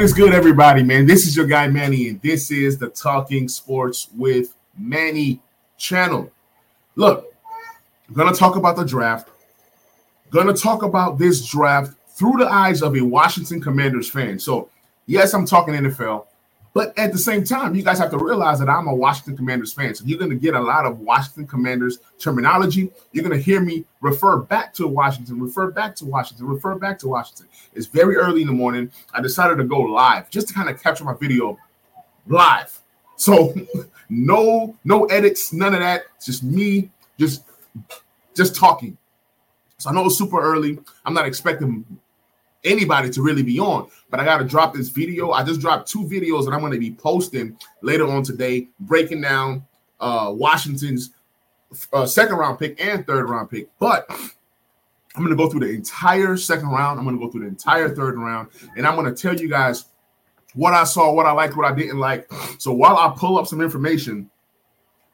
What is good, everybody, man? This is your guy Manny, and this is the Talking Sports with Manny channel. Look, I'm gonna talk about the draft. Gonna talk about this draft through the eyes of a Washington Commanders fan. So, yes, I'm talking NFL, but at the same time, you guys have to realize that I'm a Washington Commanders fan. So you're going to get a lot of Washington Commanders terminology. You're going to hear me refer back to Washington, refer back to Washington, refer back to Washington. It's very early in the morning. I decided to go live just to kind of capture my video live. So no, no edits, none of that. It's just me, just, just talking. So I know it's super early. I'm not expecting anybody to really be on. But I got to drop this video. I just dropped two videos that I'm going to be posting later on today, breaking down uh, Washington's uh, second round pick and third round pick. But I'm going to go through the entire second round. I'm going to go through the entire third round, and I'm going to tell you guys what I saw, what I liked, what I didn't like. So while I pull up some information,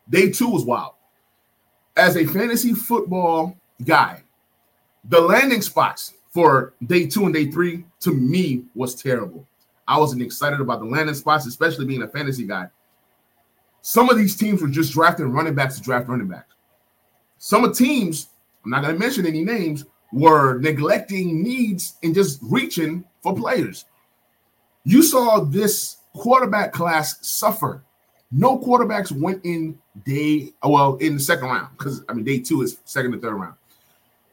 day two was wild. As a fantasy football guy, the landing spots for day two and day three to me was terrible. I wasn't excited about the landing spots, especially being a fantasy guy. Some of these teams were just drafting running backs to draft running backs. Some of teams, I'm not going to mention any names, were neglecting needs and just reaching for players. You saw this quarterback class suffer. No quarterbacks went in day, well, in the second round because I mean, day two is second to third round.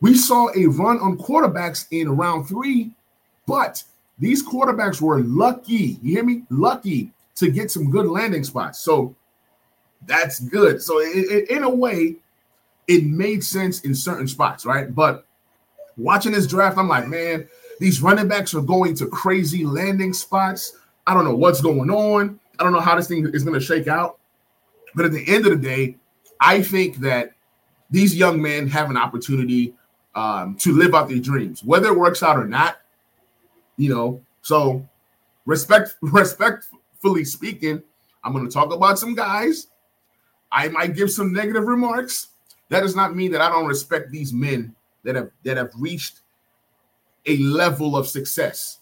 We saw a run on quarterbacks in round three, but these quarterbacks were lucky. You hear me? Lucky to get some good landing spots. So that's good. So it, it, in a way, it made sense in certain spots, right? But watching this draft, I'm like, man, these running backs are going to crazy landing spots. I don't know what's going on. I don't know how this thing is going to shake out. But at the end of the day, I think that these young men have an opportunity um, to live out their dreams, whether it works out or not. You know, so respect, respectfully speaking, I'm going to talk about some guys. I might give some negative remarks. That does not mean that I don't respect these men that have that have reached a level of success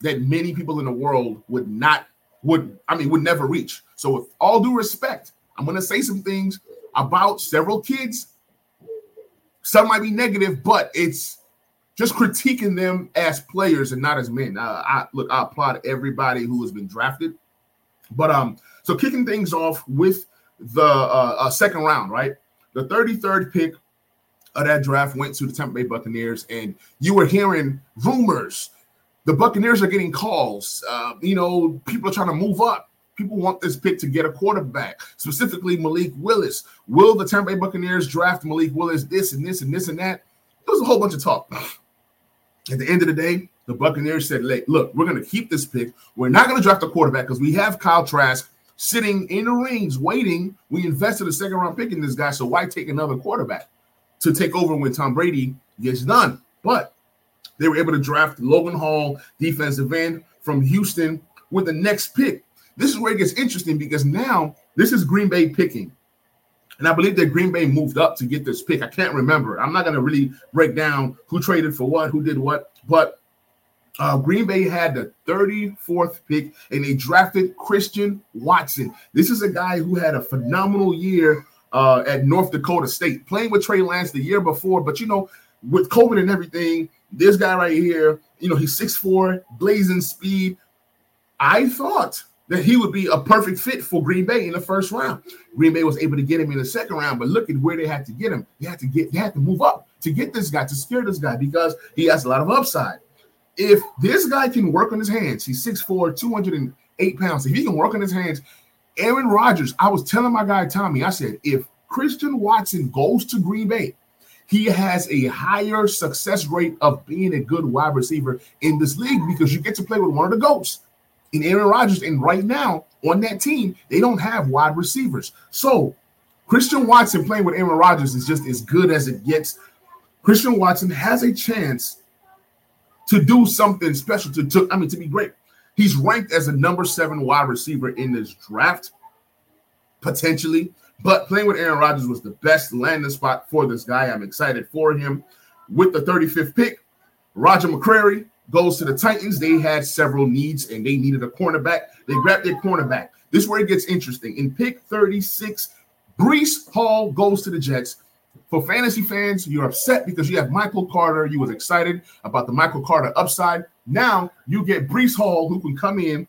that many people in the world would not would I mean would never reach. So with all due respect, I'm going to say some things about several kids some might be negative, but it's just critiquing them as players and not as men. Uh, I look, I applaud everybody who has been drafted, but um, so kicking things off with the uh, uh, second round, right? The 33rd pick of that draft went to the Tampa Bay Buccaneers, and you were hearing rumors. The Buccaneers are getting calls. Uh, you know, people are trying to move up. People want this pick to get a quarterback, specifically Malik Willis. Will the Tampa Bay Buccaneers draft Malik Willis? This and this and this and that. There was a whole bunch of talk. At the end of the day, the Buccaneers said, "Look, we're going to keep this pick. We're not going to draft a quarterback because we have Kyle Trask sitting in the rings waiting. We invested a second round pick in this guy, so why take another quarterback to take over when Tom Brady gets done?" But they were able to draft Logan Hall, defensive end from Houston, with the next pick. This is where it gets interesting because now this is Green Bay picking. And I believe that Green Bay moved up to get this pick. I can't remember. I'm not going to really break down who traded for what, who did what, but uh, Green Bay had the 34th pick and they drafted Christian Watson. This is a guy who had a phenomenal year uh, at North Dakota State, playing with Trey Lance the year before. But you know, with COVID and everything, this guy right here, you know, he's 6'4, blazing speed. I thought that he would be a perfect fit for Green Bay in the first round. Green Bay was able to get him in the second round, but look at where they had to get him. They had to get, they had to move up to get this guy, to scare this guy because he has a lot of upside. If this guy can work on his hands, he's 6'4, 208 pounds. If he can work on his hands, Aaron Rodgers, I was telling my guy Tommy, I said, if Christian Watson goes to Green Bay, he has a higher success rate of being a good wide receiver in this league because you get to play with one of the GOATs in Aaron Rodgers. And right now on that team, they don't have wide receivers. So Christian Watson playing with Aaron Rodgers is just as good as it gets. Christian Watson has a chance to do something special to, to I mean to be great. He's ranked as a number seven wide receiver in this draft, potentially. But playing with Aaron Rodgers was the best landing spot for this guy. I'm excited for him. With the 35th pick, Roger McCreary, goes to the Titans. They had several needs and they needed a cornerback. They grabbed their cornerback. This is where it gets interesting. In pick 36, Breece Hall goes to the Jets. For fantasy fans, you're upset because you have Michael Carter. You was excited about the Michael Carter upside. Now you get Breece Hall, who can come in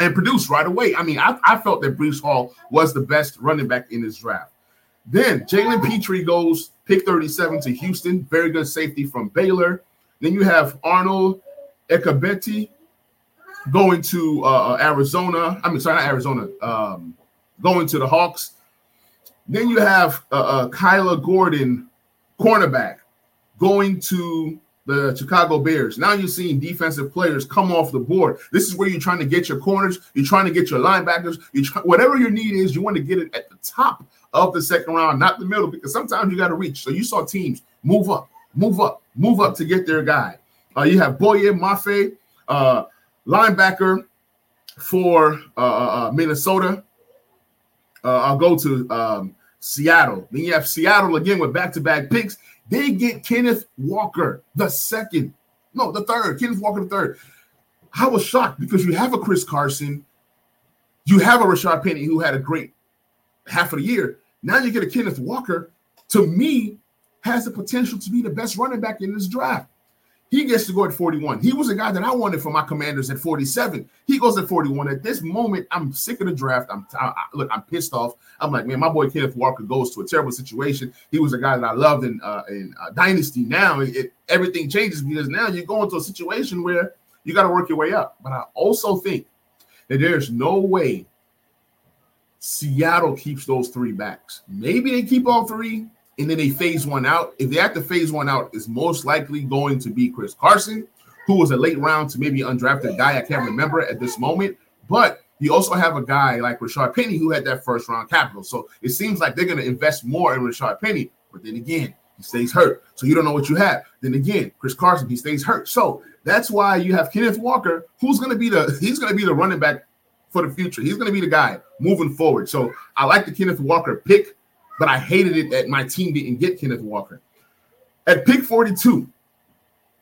and produce right away. I mean, I, I felt that Breece Hall was the best running back in this draft. Then Jalen Pitre goes pick 37 to Houston. Very good safety from Baylor. Then you have Arnold Ebiketie going to uh, uh, Arizona. I mean, sorry, not Arizona. Um, going to the Hawks. Then you have uh, uh, Kyler Gordon, cornerback, going to the Chicago Bears. Now you're seeing defensive players come off the board. This is where you're trying to get your corners, you're trying to get your linebackers, you try, whatever your need is, you want to get it at the top of the second round, not the middle, because sometimes you got to reach. So you saw teams move up, move up, move up to get their guy. Uh, you have Boye Mafe, uh, linebacker for uh, uh, uh Minnesota. Uh, I'll go to um, Seattle. Then you have Seattle again with back-to-back picks. They get Kenneth Walker, the second, no, the third. Kenneth Walker, the third. I was shocked because you have a Chris Carson, you have a Rashaad Penny who had a great half of the year. Now you get a Kenneth Walker. To me, has the potential to be the best running back in this draft. He gets to go at 41. He was a guy that I wanted for my commanders at 47. He goes at 41. At this moment, I'm sick of the draft. I'm I, look, I'm pissed off. I'm like, man, my boy Kenneth Walker goes to a terrible situation. He was a guy that I loved in uh, in uh, Dynasty. Now it, everything changes because now you go into a situation where you got to work your way up. But I also think that there's no way Seattle keeps those three backs. Maybe they keep all three and then they phase one out. If they have to phase one out, it's most likely going to be Chris Carson, who was a late round to maybe undrafted guy. I can't remember at this moment, but you also have a guy like Rashaad Penny who had that first round capital. So it seems like they're going to invest more in Rashaad Penny. But then again, he stays hurt. So you don't know what you have. Then again, Chris Carson, he stays hurt. So that's why you have Kenneth Walker, who's going to be the he's going to be the running back for the future. He's going to be the guy moving forward. So I like the Kenneth Walker pick but I hated it that my team didn't get Kenneth Walker. At pick 42,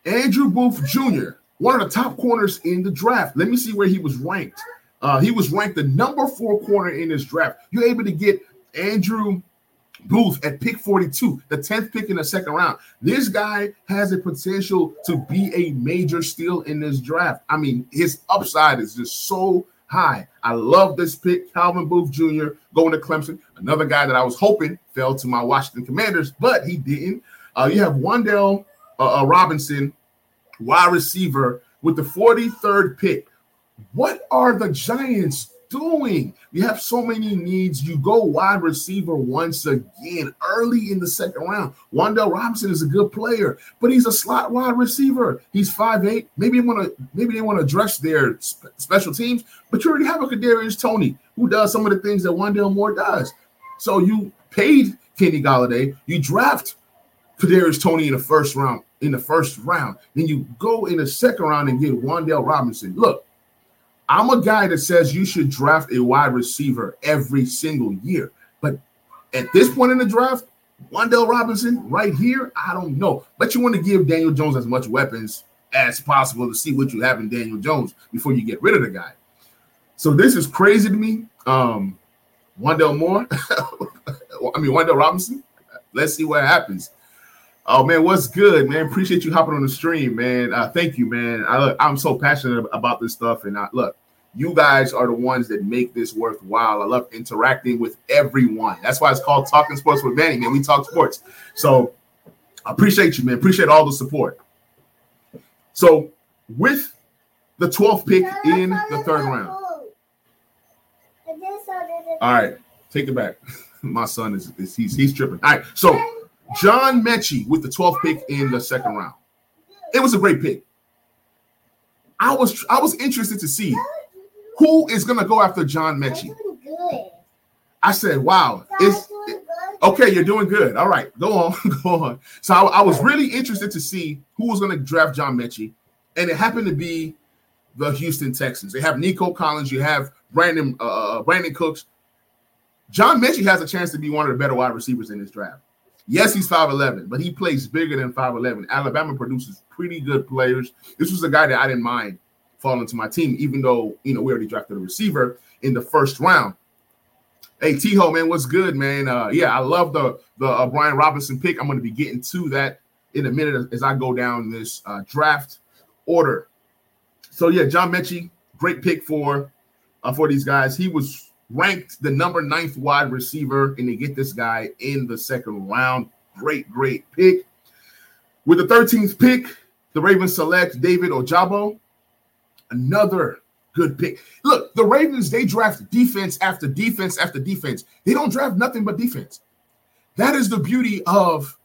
Andrew Booth Jr., one of the top corners in the draft. Let me see where he was ranked. Uh, he was ranked the number four corner in this draft. You're able to get Andrew Booth at pick 42, the 10th pick in the second round. This guy has a potential to be a major steal in this draft. I mean, his upside is just so high. I love this pick, Calvin Booth Jr. going to Clemson. Another guy that I was hoping fell to my Washington Commanders, but he didn't. Uh, you have Wan'Dale uh, uh, Robinson, wide receiver, with the 43rd pick. What are the Giants doing? You have so many needs. You go wide receiver once again early in the second round. Wan'Dale Robinson is a good player, but he's a slot wide receiver. He's 5'8. Maybe they want to maybe they want to address their sp- special teams, but you already have a Kadarius Toney who does some of the things that Wan'Dale Moore does. So you paid Kenny Golladay, you draft Kadarius Toney in the first round. In the first round, then you go in the second round and get Wan'Dale Robinson. Look, I'm a guy that says you should draft a wide receiver every single year. But at this point in the draft, Wan'Dale Robinson right here, I don't know. But you want to give Daniel Jones as much weapons as possible to see what you have in Daniel Jones before you get rid of the guy. So this is crazy to me. Um, Wan'Dale Moore, I mean Wan'Dale Robinson. Let's see what happens. Oh man, what's good, man? Appreciate you hopping on the stream, man. Uh, thank you, man. I, I'm so passionate about this stuff, and I, look, you guys are the ones that make this worthwhile. I love interacting with everyone. That's why it's called Talking Sports with Manny, man. We talk sports. So I appreciate you, man. Appreciate all the support. So with the 12th pick in the third round. All right, take it back. My son is, is he's he's tripping. All right, so John Metchie with the 12th pick in the second round. It was a great pick. I was I was interested to see who is going to go after John Metchie. I said, "Wow, it's okay. You're doing good. All right, go on, go on." So I, I was really interested to see who was going to draft John Metchie, and it happened to be the Houston Texans. They have Nico Collins. You have Brandon uh, uh Brandin Cooks. John Metchie has a chance to be one of the better wide receivers in this draft. Yes, he's 5'11, but he plays bigger than 5'11. Alabama produces pretty good players. This was a guy that I didn't mind falling to my team, even though you know we already drafted a receiver in the first round. Hey, T-Ho, man, what's good, man? Uh, yeah, I love the the uh, Brian Robinson pick. I'm going to be getting to that in a minute as I go down this uh, draft order. So yeah, John Metchie, great pick for uh, for these guys. He was ranked the number ninth wide receiver, and they get this guy in the second round. Great, great pick. With the 13th pick, the Ravens select David Ojabo, another good pick. Look, the Ravens, they draft defense after defense after defense. They don't draft nothing but defense. That is the beauty of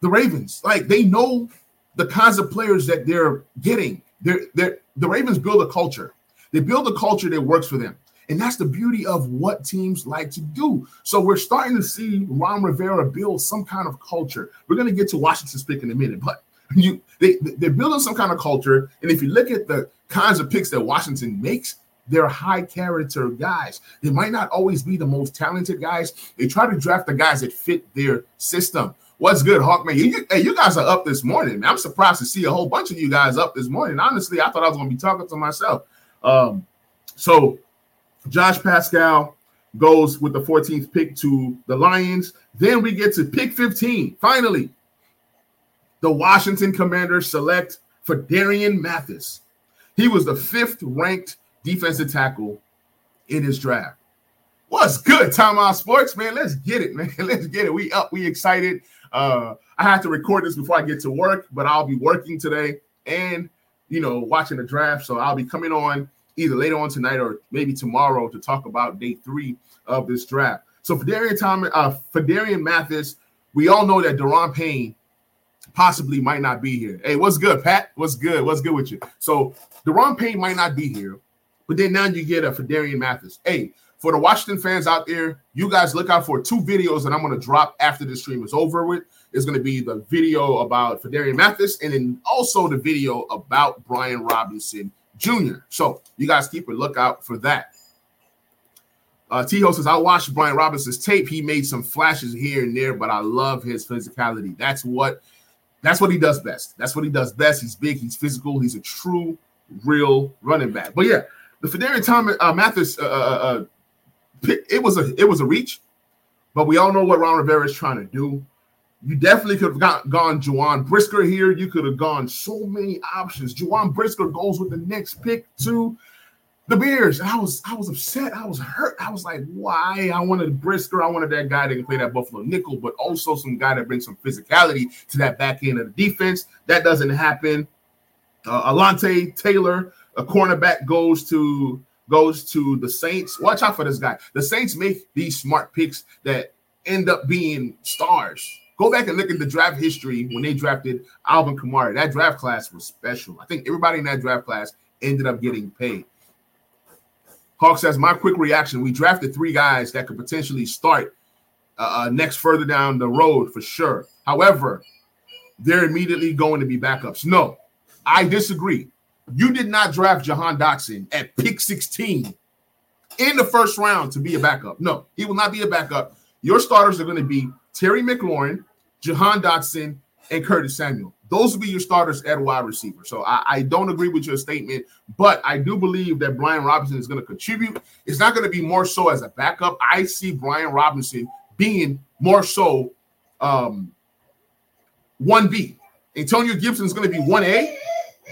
the Ravens. Like they know the kinds of players that they're getting. They're, they're, the Ravens build a culture. They build a culture that works for them. And that's the beauty of what teams like to do. So we're starting to see Ron Rivera build some kind of culture. We're going to get to Washington's pick in a minute, but you they, they're building some kind of culture. And if you look at the kinds of picks that Washington makes, they're high character guys. They might not always be the most talented guys. They try to draft the guys that fit their system. What's good, Hawkman? You, hey, you guys are up this morning. I'm surprised to see a whole bunch of you guys up this morning. Honestly, I thought I was going to be talking to myself. Um, so Josh Paschal goes with the 14th pick to the Lions. Then we get to pick 15. Finally, the Washington Commanders select Phidarian Mathis. He was the fifth ranked defensive tackle in his draft. What's good, Timeout Sports, man? Let's get it, man. Let's get it. We up, we excited. Uh, I have to record this before I get to work, but I'll be working today and you know watching the draft. So I'll be coming on either later on tonight or maybe tomorrow to talk about day three of this draft. So Phidarian Thomas, uh, Phidarian Mathis, we all know that Daron Payne possibly might not be here. Hey, what's good, Pat? What's good? What's good with you? So Daron Payne might not be here, but then now you get a Phidarian Mathis. Hey, for the Washington fans out there, you guys look out for two videos that I'm going to drop after the stream is over with. It's going to be the video about Phidarian Mathis and then also the video about Brian Robinson Jr. So you guys keep a lookout for that. Uh, T-Ho says, I watched Brian Robinson's tape. He made some flashes here and there, but I love his physicality. That's what that's what he does best. That's what he does best. He's big, he's physical, he's a true, real running back. But yeah, the Phidarian Thomas uh, Mathis, uh, uh, uh it was a it was a reach, but we all know what Ron Rivera is trying to do. You definitely could have got, gone Jaquan Brisker here. You could have gone so many options. Jaquan Brisker goes with the next pick to the Bears. And I was I was upset. I was hurt. I was like, why? I wanted Brisker. I wanted that guy that can play that Buffalo nickel, but also some guy that brings some physicality to that back end of the defense. That doesn't happen. Uh, Alontae Taylor, a cornerback, goes to goes to the Saints. Watch out for this guy. The Saints make these smart picks that end up being stars. Go back and look at the draft history when they drafted Alvin Kamara. That draft class was special. I think everybody in that draft class ended up getting paid. Hawk says, My quick reaction we drafted three guys that could potentially start uh, uh, next further down the road for sure. However, they're immediately going to be backups. No, I disagree. You did not draft Jahan Dotson at pick 16 in the first round to be a backup. No, he will not be a backup. Your starters are going to be Terry McLaurin, Jahan Dotson, and Curtis Samuel. Those will be your starters at wide receiver. So I, I, don't agree with your statement, but I do believe that Brian Robinson is going to contribute. It's not going to be more so as a backup. I see Brian Robinson being more so um, 1B. Antonio Gibson is going to be 1A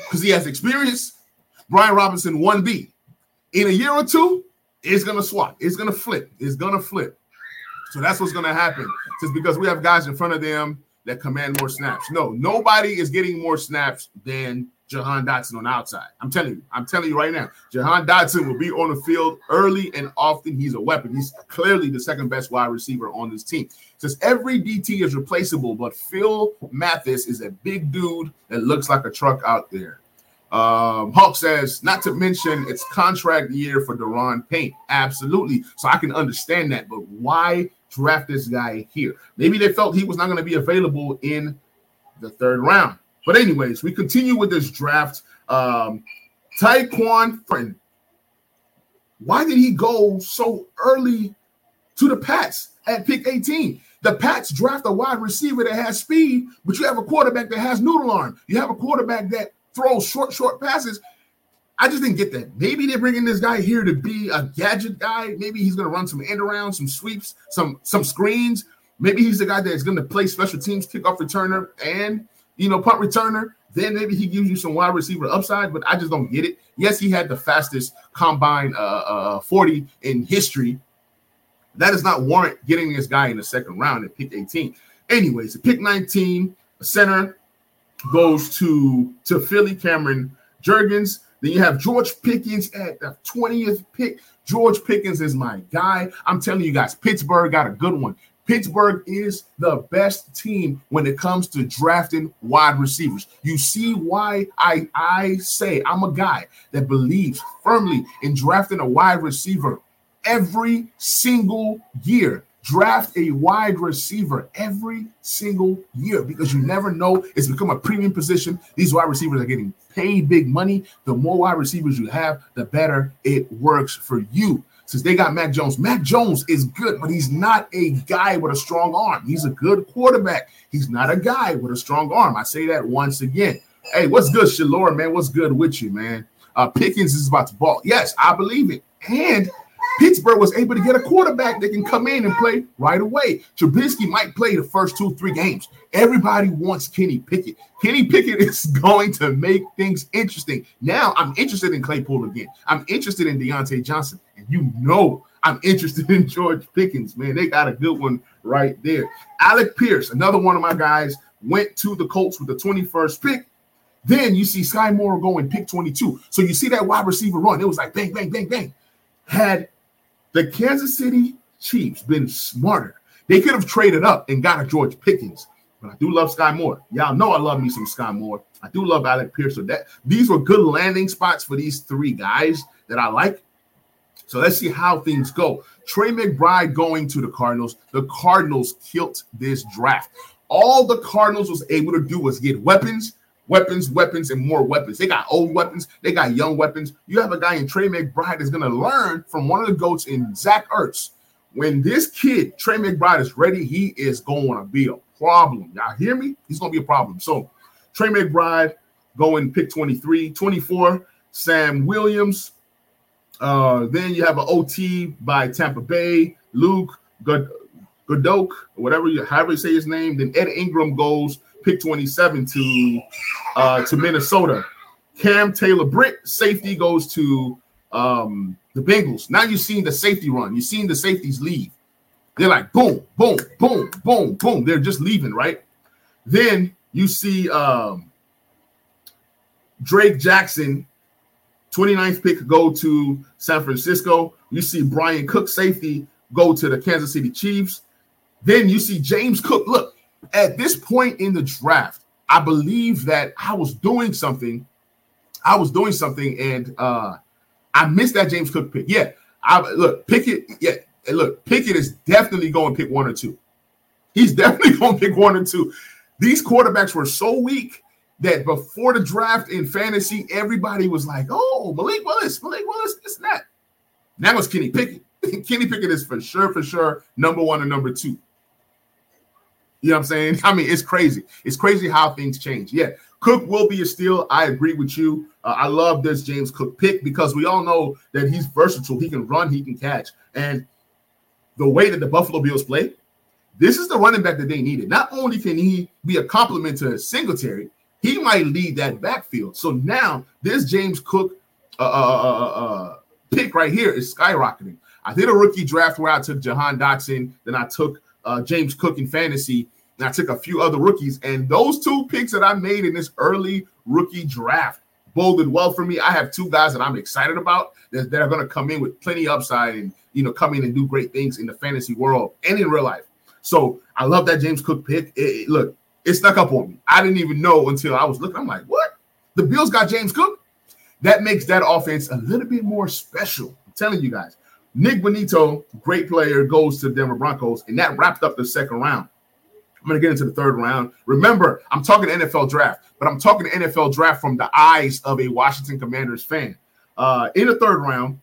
because he has experience. Brian Robinson 1B. In a year or two, it's going to swap. It's going to flip. It's going to flip. So that's what's going to happen. Just because we have guys in front of them that command more snaps. No, nobody is getting more snaps than Jahan Dotson on the outside. I'm telling you, I'm telling you right now, Jahan Dotson will be on the field early and often. He's a weapon. He's clearly the second best wide receiver on this team. Says every DT is replaceable, but Phil Mathis is a big dude that looks like a truck out there. Um, Hawk says, not to mention it's contract year for Daron Payne. Absolutely. So I can understand that, but why draft this guy here. Maybe they felt he was not going to be available in the third round. But anyways, we continue with this draft. Um, Tyquan Friend. Why did he go so early to the Pats at pick 18? The Pats draft a wide receiver that has speed, but you have a quarterback that has noodle arm. You have a quarterback that throws short, short passes. I just didn't get that. Maybe they're bringing this guy here to be a gadget guy. Maybe he's going to run some end around, some sweeps, some some screens. Maybe he's the guy that's going to play special teams, kickoff returner, and you know punt returner. Then maybe he gives you some wide receiver upside, but I just don't get it. Yes, he had the fastest combine uh, uh, 40 in history. That does not warrant getting this guy in the second round at pick 18. Anyways, pick 19, center goes to to Philly, Cameron Jurgens. Then you have George Pickens at the 20th pick. George Pickens is my guy. I'm telling you guys, Pittsburgh got a good one. Pittsburgh is the best team when it comes to drafting wide receivers. You see why I, I say I'm a guy that believes firmly in drafting a wide receiver every single year. Draft a wide receiver every single year because you never know. It's become a premium position. These wide receivers are getting paid big money. The more wide receivers you have, the better it works for you since they got Mac Jones. Mac Jones is good, but he's not a guy with a strong arm. He's a good quarterback. He's not a guy with a strong arm. I say that once again. Hey, what's good, Shalor, man? What's good with you, man? Uh, Pickens is about to ball. Yes, I believe it. And Pittsburgh was able to get a quarterback that can come in and play right away. Trubisky might play the first two, three games. Everybody wants Kenny Pickett. Kenny Pickett is going to make things interesting. Now I'm interested in Claypool again. I'm interested in Diontae Johnson. And you know I'm interested in George Pickens, man. They got a good one right there. Alec Pierce, another one of my guys, went to the Colts with the 21st pick. Then you see Skyy Moore going pick 22. So you see that wide receiver run. It was like bang, bang, bang, bang. Had the Kansas City Chiefs been smarter, they could have traded up and got a George Pickens. But I do love Skyy Moore. Y'all know I love me some Skyy Moore. I do love Alec Pierce. So that these were good landing spots for these three guys that I like. So let's see how things go. Trey McBride going to the Cardinals. The Cardinals killed this draft. All the Cardinals was able to do was get weapons, weapons, weapons, and more weapons. They got old weapons, they got young weapons. You have a guy in Trey McBride that's going to learn from one of the goats in Zach Ertz. When this kid, Trey McBride, is ready, he is going to be a problem. Y'all hear me? He's going to be a problem. So, Trey McBride going pick 23, 24, Sam Williams. Uh, then you have an OT by Tampa Bay, Luke God- Goedeke, whatever you however you say his name. Then Ed Ingram goes pick 27 to uh, to Minnesota. Cam Taylor Britt, safety goes to um, the Bengals. Now you've seen the safety run. You've seen the safeties leave. They're like boom, boom, boom, boom, boom. They're just leaving, right? Then you see um, Drake Jackson, 29th pick, go to San Francisco. You see Bryan Cook, safety, go to the Kansas City Chiefs. Then you see James Cook. Look, at this point in the draft, I believe that I was doing something. I was doing something, and uh I missed that James Cook pick. Yeah, I look Pickett. Yeah, look, Pickett is definitely going to pick one or two. He's definitely going to pick one or two. These quarterbacks were so weak that before the draft in fantasy, everybody was like, "Oh, Malik Willis, Malik Willis, this and that." Now it's Kenny Pickett. Kenny Pickett is for sure, for sure, number one and number two. You know what I'm saying? I mean, it's crazy. It's crazy how things change. Yeah, Cook will be a steal. I agree with you. Uh, I love this James Cook pick because we all know that he's versatile. He can run, he can catch. And the way that the Buffalo Bills play, this is the running back that they needed. Not only can he be a complement to Singletary, he might lead that backfield. So now this James Cook uh, uh, uh, uh, pick right here is skyrocketing. I did a rookie draft where I took Jahan Dotson, then I took uh, James Cook in fantasy, and I took a few other rookies. And those two picks that I made in this early rookie draft boded well for me. I have two guys that I'm excited about that, that are going to come in with plenty of upside and you know come in and do great things in the fantasy world and in real life. So I love that James Cook pick. It, it, look, it stuck up on me. I didn't even know until I was looking. I'm like, what? The Bills got James Cook. That makes that offense a little bit more special. I'm telling you guys. Nik Bonitto, great player, goes to Denver Broncos, and that wrapped up the second round. I'm going to get into the third round. Remember, I'm talking NFL draft, but I'm talking NFL draft from the eyes of a Washington Commanders fan. Uh, in the third round,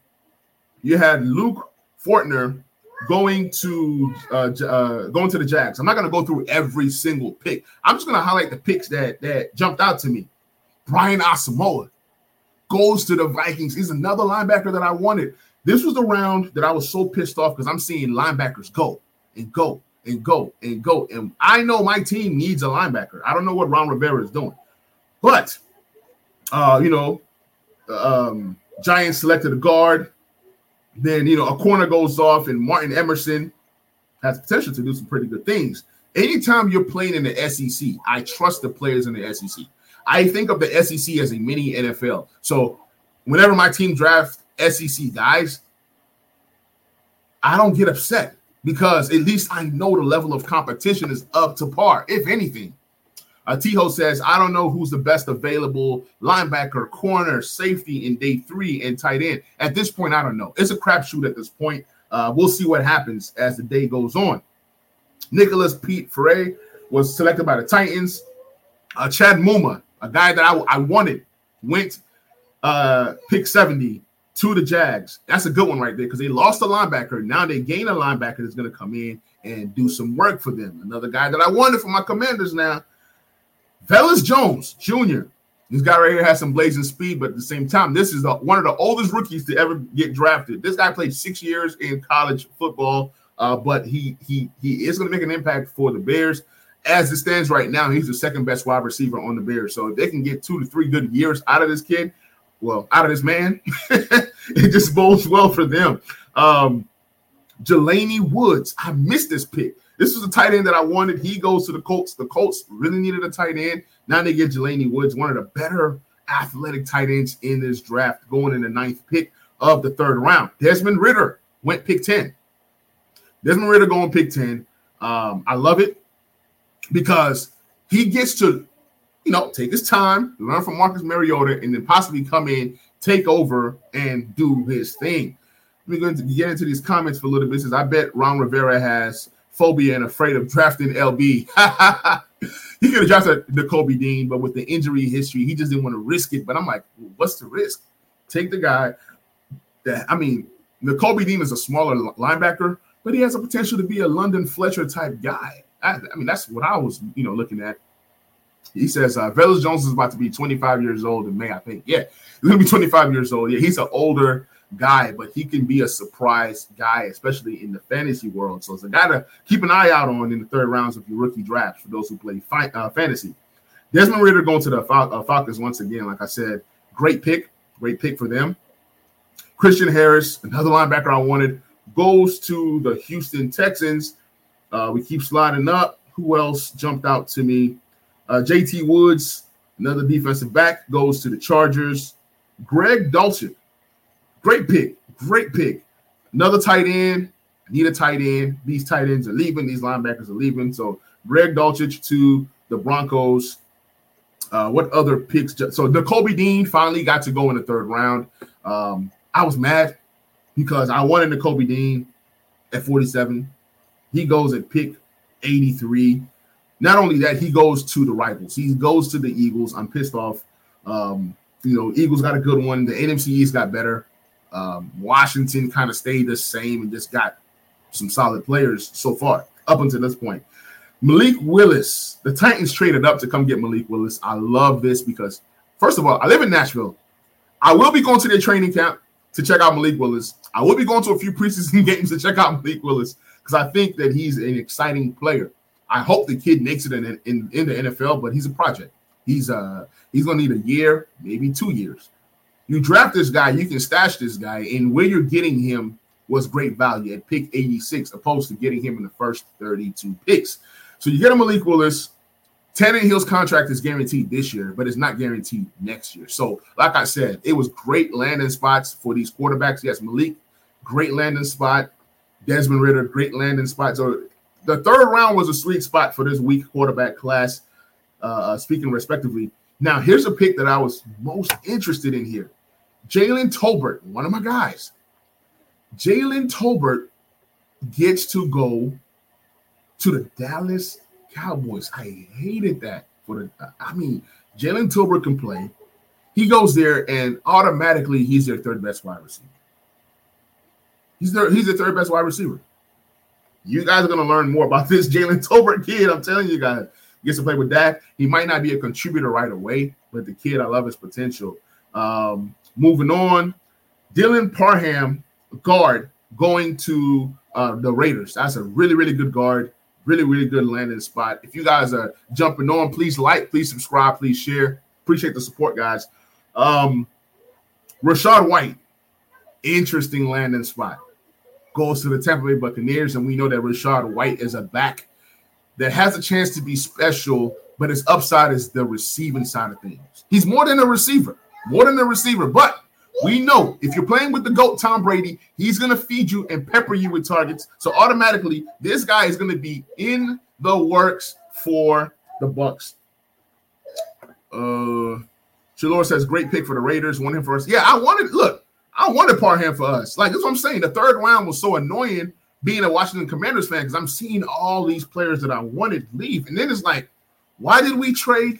you had Luke Fortner going to uh, uh, going to the Jags. I'm not going to go through every single pick. I'm just going to highlight the picks that that jumped out to me. Brian Asamoah goes to the Vikings. He's another linebacker that I wanted. This was the round that I was so pissed off because I'm seeing linebackers go and go and go and go. And I know my team needs a linebacker. I don't know what Ron Rivera is doing, but uh, you know, um, Giants selected a guard. Then you know a corner goes off, and Martin Emerson has potential to do some pretty good things. Anytime you're playing in the SEC, I trust the players in the SEC. I think of the SEC as a mini NFL. So whenever my team drafts SEC guys, I don't get upset because at least I know the level of competition is up to par, if anything. Uh, Tiho says, I don't know who's the best available linebacker, corner, safety in day three and tight end. At this point, I don't know. It's a crapshoot at this point. Uh, we'll see what happens as the day goes on. Nicholas Petit-Frere was selected by the Titans. Uh, Chad Muma, a guy that I, I wanted, went uh, pick 70 to the Jags. That's a good one right there because they lost a linebacker. Now they gain a linebacker that's going to come in and do some work for them. Another guy that I wanted for my commanders now Velus Jones Jr. This guy right here has some blazing speed, but at the same time, this is the, one of the oldest rookies to ever get drafted. This guy played six years in college football, uh, but he he he is going to make an impact for the Bears. As it stands right now, he's the second best wide receiver on the Bears. So if they can get two to three good years out of this kid, well, out of this man, it just bodes well for them. Um, Jelani Woods, I missed this pick. This was a tight end that I wanted. He goes to the Colts. The Colts really needed a tight end. Now they get Jelani Woods, one of the better athletic tight ends in this draft, going in the ninth pick of the third round. Desmond Ridder went pick 10. Desmond Ridder going pick 10. Um, I love it because he gets to, you know, take his time, learn from Marcus Mariota, and then possibly come in, take over, and do his thing. Let me go into get into these comments for a little bit. Says I bet Ron Rivera has phobia and afraid of drafting LB. he could have drafted Nakobe Dean, but with the injury history, he just didn't want to risk it. But I'm like, what's the risk? Take the guy that I mean, Nakobe Dean is a smaller linebacker, but he has a potential to be a London Fletcher type guy. I, I mean, that's what I was, you know, looking at. He says uh, Jones is about to be 25 years old in May, I think. Yeah, he's gonna be 25 years old. Yeah, he's an older guy, but he can be a surprise guy, especially in the fantasy world. So it's a guy to keep an eye out on in the third rounds of your rookie drafts for those who play fi- uh, fantasy. Desmond Ridder going to the Fal- uh, Falcons once again. Like I said, great pick, great pick for them. Christian Harris, another linebacker I wanted, goes to the Houston Texans. Uh, we keep sliding up. Who else jumped out to me? Uh, JT Woods, another defensive back, goes to the Chargers. Greg Dulcich Great pick. Great pick. Another tight end. I need a tight end. These tight ends are leaving. These linebackers are leaving. So Greg Dulcich to the Broncos. Uh, what other picks? So Nakobe Dean finally got to go in the third round. Um, I was mad because I wanted Nakobe Dean at 47. He goes at pick 83. Not only that, he goes to the rivals. He goes to the Eagles. I'm pissed off. Um, you know, Eagles got a good one. The NFC East got better. Um, Washington kind of stayed the same and just got some solid players so far up until this point. Malik Willis, the Titans traded up to come get Malik Willis. I love this because, first of all, I live in Nashville. I will be going to their training camp to check out Malik Willis. I will be going to a few preseason games to check out Malik Willis because I think that he's an exciting player. I hope the kid makes it in, in, in the NFL, but he's a project. He's uh he's gonna need a year, maybe two years you draft this guy, you can stash this guy, and where you're getting him was great value at pick 86, opposed to getting him in the first 32 picks. So you get a Malik Willis. Tannehill's contract is guaranteed this year, but it's not guaranteed next year. So, like I said, it was great landing spots for these quarterbacks. Yes, Malik, great landing spot. Desmond Ridder, great landing spot. So the third round was a sweet spot for this weak quarterback class. Uh, speaking respectively, now, here's a pick that I was most interested in here Jalen Tolbert, one of my guys. Jalen Tolbert gets to go to the Dallas Cowboys. I hated that for the. I mean, Jalen Tolbert can play. He goes there, and automatically he's their third best wide receiver. He's their he's the third best wide receiver. You guys are going to learn more about this Jalen Tolbert kid. I'm telling you guys, he gets to play with Dak. He might not be a contributor right away, but the kid, I love his potential. Um, moving on, Dylan Parham, guard, going to uh, the Raiders. That's a really, really good guard. Really, really good landing spot. If you guys are jumping on, please like, please subscribe, please share. Appreciate the support, guys. Um, Rachaad White, interesting landing spot. Goes to the Tampa Bay Buccaneers, and we know that Rachaad White is a back that has a chance to be special, but his upside is the receiving side of things. He's more than a receiver, more than a receiver. But we know if you're playing with the GOAT, Tom Brady, he's going to feed you and pepper you with targets. So automatically, this guy is going to be in the works for the Bucs. Uh, Shalor says, great pick for the Raiders. Want him us. Yeah, I wanted, look, I wanted Parham for us. Like, that's what I'm saying. The third round was so annoying being a Washington Commanders fan because I'm seeing all these players that I wanted leave. And then it's like, why did we trade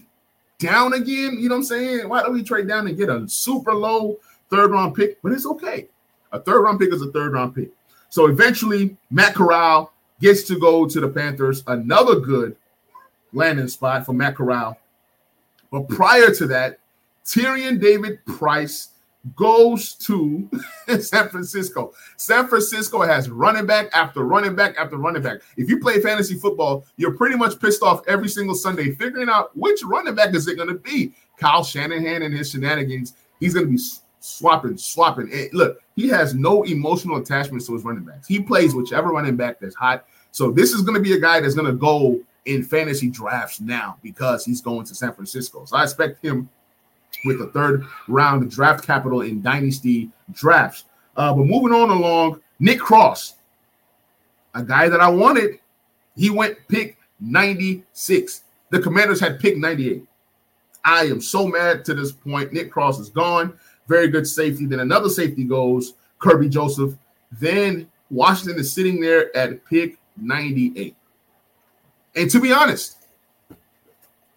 down again? You know what I'm saying? Why did we trade down and get a super low third round pick? But it's okay. A third round pick is a third round pick. So eventually, Matt Corral gets to go to the Panthers. Another good landing spot for Matt Corral. But prior to that, Tyrion Davis-Price goes to San Francisco. San Francisco has running back after running back after running back. If you play fantasy football, you're pretty much pissed off every single Sunday figuring out which running back is it going to be. Kyle Shanahan and his shenanigans. He's going to be swapping, swapping. And look, he has no emotional attachments to his running backs. He plays whichever running back that's hot. So this is going to be a guy that's going to go in fantasy drafts now because he's going to San Francisco. So I expect him with the third round draft capital in dynasty drafts. Uh, but moving on along, Nick Cross, a guy that I wanted, he went pick 96. The Commanders had picked 98. I am so mad to this point. Nick Cross is gone. Very good safety. Then another safety goes, Kerby Joseph. Then Washington is sitting there at pick 98. And to be honest,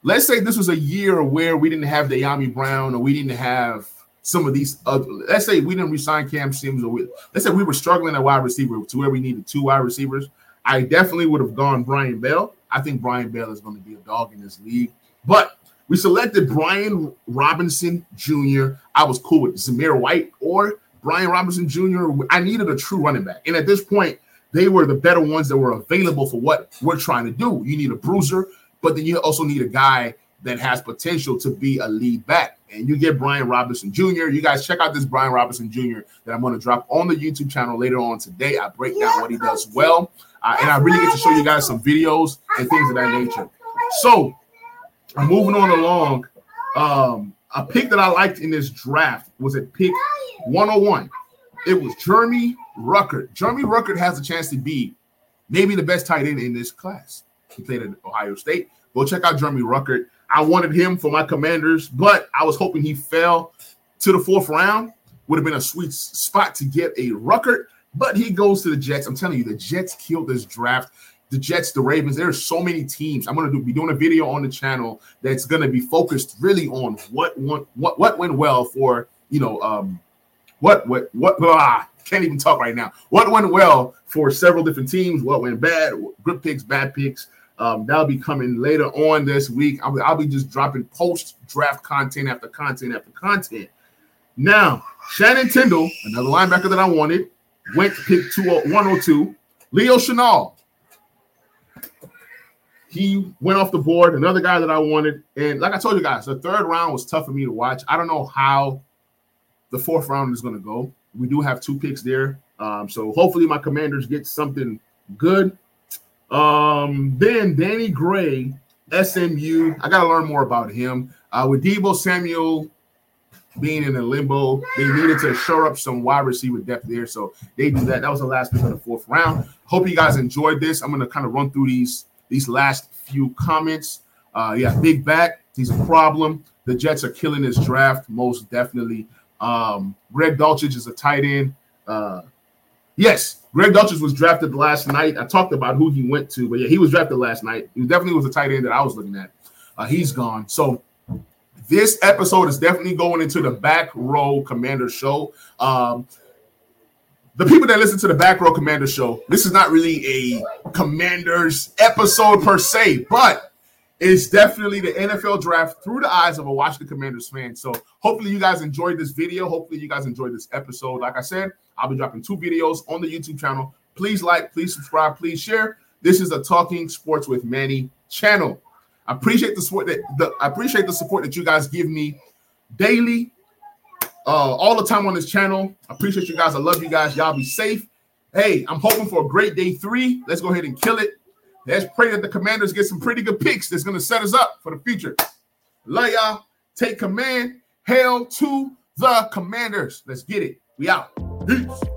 let's say this was a year where we didn't have Dyami Brown or we didn't have some of these other, let's say we didn't resign Cam Sims or we, let's say we were struggling at wide receiver to where we needed two wide receivers. I definitely would have gone Brian Bell. I think Brian Bell is going to be a dog in this league. But we selected Brian Robinson Jr. I was cool with Zamir White or Brian Robinson Jr. I needed a true running back. And at this point, they were the better ones that were available for what we're trying to do. You need a bruiser, but then you also need a guy that has potential to be a lead back. And you get Brian Robinson Jr. You guys check out this Brian Robinson Jr. that I'm going to drop on the YouTube channel later on today. I break down what he does well, uh, and I really get to show you guys some videos and things of that nature. So, I'm moving on along. Um, a pick that I liked in this draft was at pick 101. It was Jeremy Ruckert. Jeremy Ruckert has a chance to be maybe the best tight end in this class. He played at Ohio State. Go check out Jeremy Ruckert. I wanted him for my commanders, but I was hoping he fell to the fourth round. Would have been a sweet spot to get a Ruckert, but he goes to the Jets. I'm telling you, the Jets killed this draft. The Jets, the Ravens, there are so many teams. I'm going to do, be doing a video on the channel that's going to be focused really on what went what what went well for you know um what what what ah, can't even talk right now. What went well for several different teams? What went bad? Good picks, bad picks. Um, that'll be coming later on this week. I'll be, I'll be just dropping post draft content after content after content. Now, Channing Tindall, another linebacker that I wanted, went pick 102. Leo Chenal. He went off the board. Another guy that I wanted. And like I told you guys, the third round was tough for me to watch. I don't know how the fourth round is going to go. We do have two picks there. Um, so hopefully my commanders get something good. Um, then Danny Gray, SMU. I got to learn more about him. Uh, with Deebo Samuel being in a limbo, they needed to shore up some wide receiver depth there. So they do that. That was the last pick of the fourth round. Hope you guys enjoyed this. I'm going to kind of run through these these last few comments. Uh, yeah, big back. He's a problem. The Jets are killing this draft, most definitely. Um, Greg Dulcich is a tight end. Uh, yes, Greg Dulcich was drafted last night. I talked about who he went to, but yeah, he was drafted last night. He definitely was a tight end that I was looking at. Uh, he's gone. So this episode is definitely going into the back row commander show. Um, the people that listen to the Back Row Commander show, this is not really a Commanders episode per se, but it's definitely the NFL draft through the eyes of a Washington Commanders fan. So hopefully you guys enjoyed this video. Hopefully you guys enjoyed this episode. Like I said, I'll be dropping two videos on the YouTube channel. Please like, please subscribe, please share. This is a Talking Sports with Manny channel. I appreciate the support that the, I appreciate the support that you guys give me daily uh, all the time on this channel. I appreciate you guys. I love you guys. Y'all be safe. Hey, I'm hoping for a great day three. Let's go ahead and kill it. Let's pray that the commanders get some pretty good picks that's going to set us up for the future. Love y'all. Take command. Hail to the commanders. Let's get it. We out. Peace.